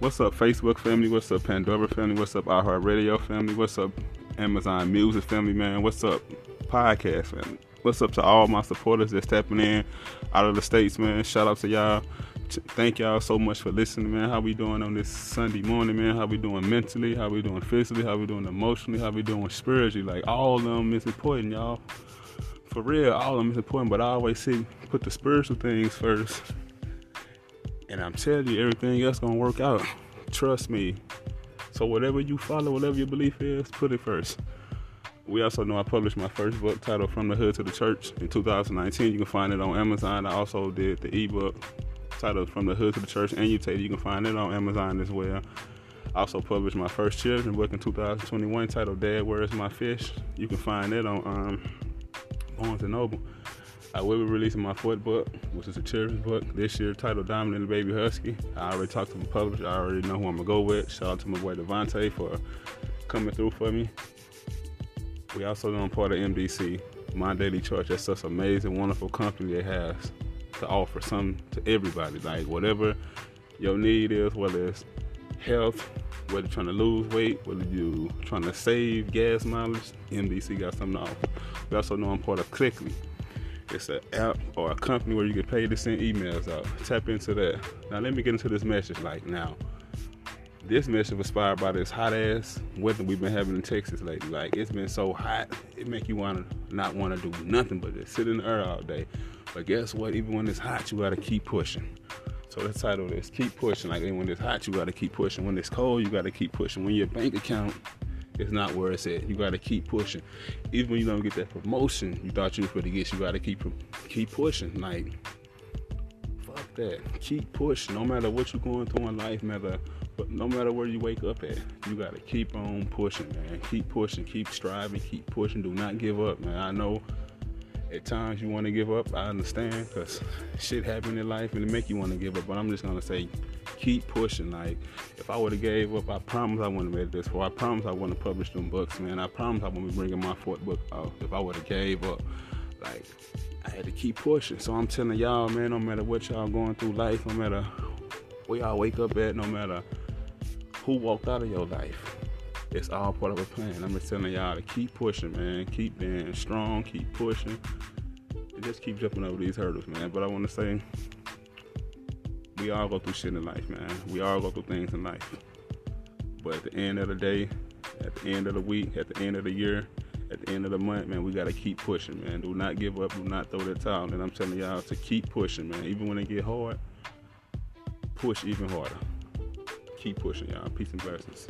What's up, Facebook family? What's up, Pandora family? What's up, iHeartRadio family? What's up, Amazon Music family, man? What's up, podcast family? What's up to all my supporters that's tapping in out of the states, man? Shout out to y'all. Thank y'all so much for listening, man. How we doing on this Sunday morning, man? How we doing mentally? How we doing physically? How we doing emotionally? How we doing spiritually? Like all of them is important, y'all. For real, all of them is important. But I always say put the spiritual things first, and I'm telling you, everything else gonna work out. Trust me. So whatever you follow, whatever your belief is, put it first. We also know I published my first book titled From the Hood to the Church in 2019. You can find it on Amazon. I also did the ebook titled From the Hood to the Church and You Take. You can find it on Amazon as well. I also published my first children's book in 2021 titled Dad, Where's My Fish? You can find it on um, Barnes and Noble. I will be releasing my fourth book, which is a children's book this year titled Diamond and the Baby Husky. I already talked to my publisher. I already know who I'm to go with. Shout out to my boy Devontae for coming through for me. We also know I'm part of MDC, My Daily Choice. That's such an amazing, wonderful company that has to offer something to everybody. Like whatever your need is, whether it's health, whether you're trying to lose weight, whether you are trying to save gas mileage, MDC got something to offer. We also know I'm part of Clickly. It's an app or a company where you get paid to send emails out. Tap into that. Now let me get into this message. Like now, this message was inspired by this hot ass weather we've been having in Texas lately. Like it's been so hot, it make you wanna not wanna do nothing but just sit in the air all day. But guess what? Even when it's hot, you gotta keep pushing. So the title is Keep Pushing. Like when it's hot, you gotta keep pushing. When it's cold, you gotta keep pushing. When your bank account is not where it's at, you gotta keep pushing. Even when you don't get that promotion you thought you were gonna get, you gotta keep keep pushing. Like fuck that. Keep pushing. No matter what you're going through in life, matter but no matter where you wake up at, you gotta keep on pushing, man. Keep pushing, keep striving, keep pushing. Do not give up, man. I know at times you want to give up. I understand because shit happen in life and it make you want to give up. But I'm just gonna say, keep pushing. Like if I would have gave up, I promise I wouldn't have made this far. I promise I wouldn't have published them books, man. I promise I wouldn't be bringing my fourth book out if I would have gave up. Like I had to keep pushing. So I'm telling y'all, man, no matter what y'all going through life, no matter where y'all wake up at, no matter who walked out of your life it's all part of a plan. I'm just telling y'all to keep pushing, man. Keep being strong, keep pushing, and just keep jumping over these hurdles, man. But I want to say, we all go through shit in life, man. We all go through things in life. But at the end of the day, at the end of the week, at the end of the year, at the end of the month, man, we gotta keep pushing, man. Do not give up. Do not throw the towel. And I'm telling y'all to keep pushing, man. Even when it get hard, push even harder. Keep pushing, y'all. Peace and blessings.